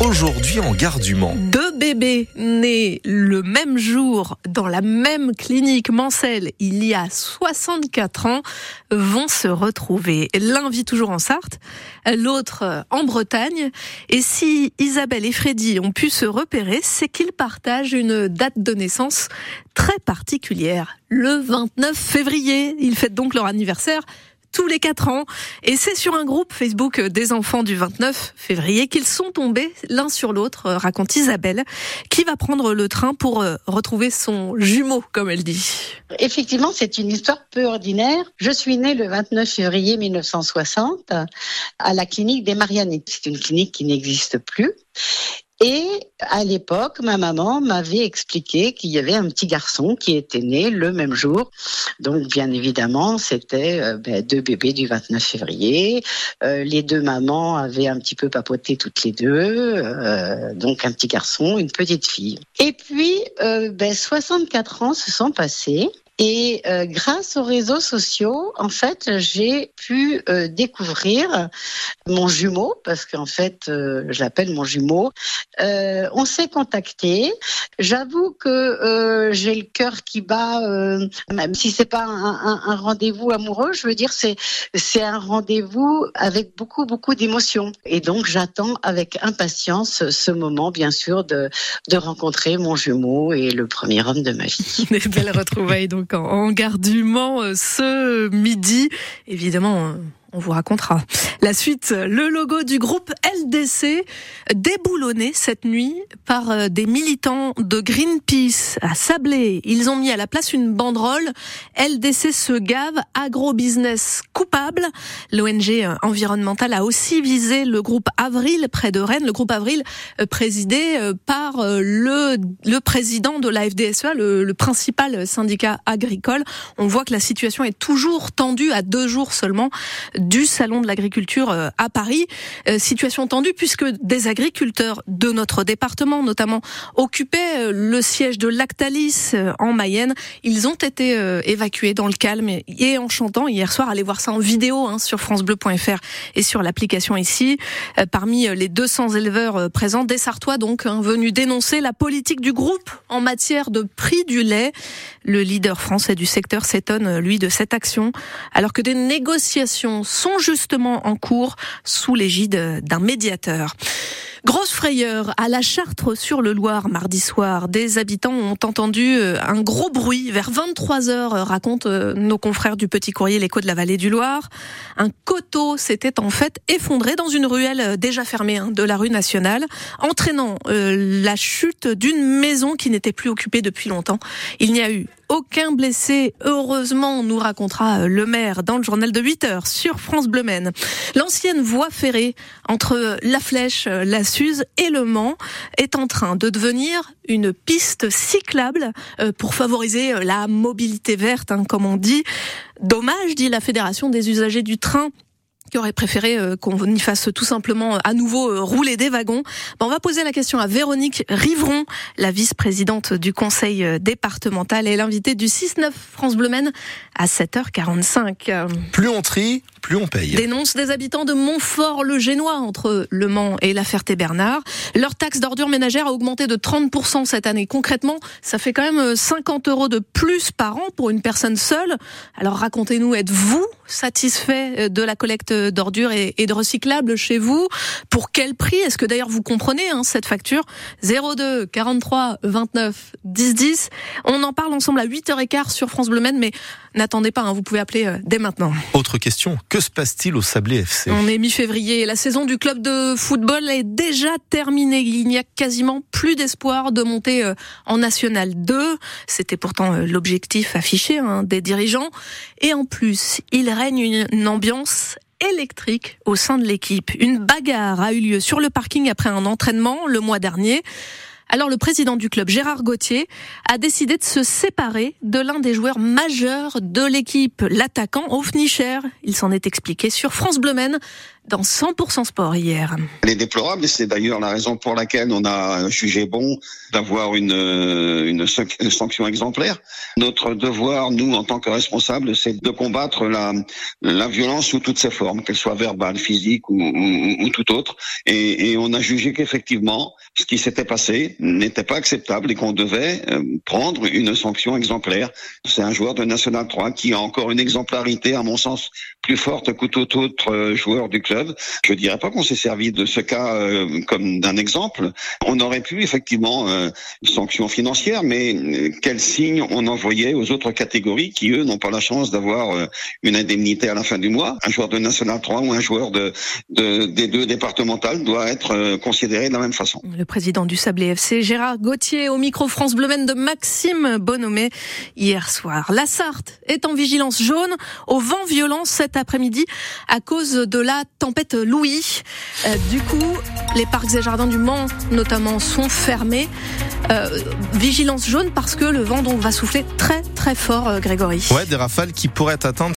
aujourd'hui en gare du Mans. Deux bébés nés le même jour dans la même clinique Mancel il y a 64 ans vont se retrouver. L'un vit toujours en Sarthe, l'autre en Bretagne. Et si Isabelle et Freddy ont pu se repérer, c'est qu'ils partagent une date de naissance très particulière, le 29 février. Ils fêtent donc leur anniversaire tous les quatre ans. Et c'est sur un groupe Facebook des enfants du 29 février qu'ils sont tombés l'un sur l'autre, euh, raconte Isabelle, qui va prendre le train pour euh, retrouver son jumeau, comme elle dit. Effectivement, c'est une histoire peu ordinaire. Je suis née le 29 février 1960 à la clinique des Marianites. C'est une clinique qui n'existe plus. Et à l'époque, ma maman m'avait expliqué qu'il y avait un petit garçon qui était né le même jour. Donc, bien évidemment, c'était euh, ben, deux bébés du 29 février. Euh, les deux mamans avaient un petit peu papoté toutes les deux. Euh, donc, un petit garçon, une petite fille. Et puis, ben, 64 ans se sont passés. Et euh, grâce aux réseaux sociaux, en fait, j'ai pu euh, découvrir mon jumeau, parce qu'en fait, euh, je l'appelle mon jumeau. on s'est contacté. J'avoue que j'ai le cœur qui bat, même si c'est pas un rendez-vous amoureux. Je veux dire, c'est c'est un rendez-vous avec beaucoup beaucoup d'émotions. Et donc, j'attends avec impatience ce moment, bien sûr, de de rencontrer mon jumeau et le premier homme de ma vie. Des belles retrouvailles donc en, gare euh, ce midi. Évidemment, euh, on vous racontera. La suite, le logo du groupe LDC déboulonné cette nuit par euh, des militants de Greenpeace à Sablé. Ils ont mis à la place une banderole LDC se gave, agro-business coupable. L'ONG euh, environnementale a aussi visé le groupe Avril près de Rennes, le groupe Avril euh, présidé par le, le président de la FDSEA, le, le principal syndicat agricole. On voit que la situation est toujours tendue à deux jours seulement du salon de l'agriculture euh, à Paris. Euh, situation tendue puisque des agriculteurs de notre département, notamment, occupaient euh, le siège de Lactalis en Mayenne. Ils ont été évacués dans le calme et en chantant hier soir. Allez voir ça en vidéo hein, sur francebleu.fr et sur l'application ici. Parmi les 200 éleveurs présents, des Sartois donc hein, venus dénoncer la politique du groupe en matière de prix du lait. Le leader français du secteur s'étonne, lui, de cette action, alors que des négociations sont justement en cours sous l'égide d'un médiateur. Grosse frayeur à la Chartre sur le Loir mardi soir. Des habitants ont entendu euh, un gros bruit vers 23 heures, euh, racontent euh, nos confrères du Petit Courrier, l'écho de la vallée du Loir. Un coteau s'était en fait effondré dans une ruelle déjà fermée hein, de la rue nationale, entraînant la chute d'une maison qui n'était plus occupée depuis longtemps. Il n'y a eu aucun blessé. Heureusement, nous racontera le maire dans le journal de 8 heures sur France Bleu. L'ancienne voie ferrée entre La Flèche, la Suze et Le Mans est en train de devenir une piste cyclable euh, pour favoriser la mobilité verte, hein, comme on dit. Dommage, dit la Fédération des usagers du train qui aurait préféré euh, qu'on y fasse tout simplement euh, à nouveau euh, rouler des wagons. on va poser la question à Véronique Rivron, la vice-présidente du conseil départemental et l'invitée du 6-9 France Bleu à 7h45. Plus on trie, plus on paye. Dénonce des habitants de Montfort-le-Génois entre Le Mans et la Ferté-Bernard. Leur taxe d'ordures ménagères a augmenté de 30% cette année. Concrètement, ça fait quand même 50 euros de plus par an pour une personne seule. Alors racontez-nous, êtes-vous satisfait de la collecte d'ordures et, de recyclables chez vous? Pour quel prix? Est-ce que d'ailleurs vous comprenez hein, cette facture? 02 43 29 10 10. On en parle ensemble à 8h15 sur France Bleu mais n'attendez pas, hein, vous pouvez appeler euh, dès maintenant. Autre question, que se passe-t-il au Sablé FC On est mi-février, la saison du club de football est déjà terminée. Il n'y a quasiment plus d'espoir de monter euh, en National 2. C'était pourtant euh, l'objectif affiché hein, des dirigeants. Et en plus, il règne une ambiance électrique au sein de l'équipe. Une bagarre a eu lieu sur le parking après un entraînement le mois dernier. Alors le président du club, Gérard Gauthier, a décidé de se séparer de l'un des joueurs majeurs de l'équipe, l'attaquant Hofnicher. Il s'en est expliqué sur France Bleu dans 100% Sport hier. Elle est déplorable et c'est d'ailleurs la raison pour laquelle on a jugé bon d'avoir une, une sanction exemplaire. Notre devoir, nous, en tant que responsables, c'est de combattre la, la violence sous toutes ses formes, qu'elle soit verbale, physique ou, ou, ou tout autre. Et, et on a jugé qu'effectivement, ce qui s'était passé n'était pas acceptable et qu'on devait euh, prendre une sanction exemplaire. C'est un joueur de National 3 qui a encore une exemplarité, à mon sens, plus forte que tout autre euh, joueur du club. Je dirais pas qu'on s'est servi de ce cas euh, comme d'un exemple. On aurait pu effectivement euh, une sanction financière, mais euh, quel signe on envoyait aux autres catégories qui eux n'ont pas la chance d'avoir euh, une indemnité à la fin du mois? Un joueur de National 3 ou un joueur de, de des deux départementales doit être considéré de la même façon. Le président du Sablé FC, Gérard Gauthier, au micro France Bleu de Maxime Bonhomé hier soir. La Sarthe est en vigilance jaune au vent violent cet après-midi à cause de la tempête Louis. Euh, du coup, les parcs et jardins du Mans notamment sont fermés. Euh, vigilance jaune parce que le vent donc va souffler très très fort, euh, Grégory. Ouais, des rafales qui pourraient atteindre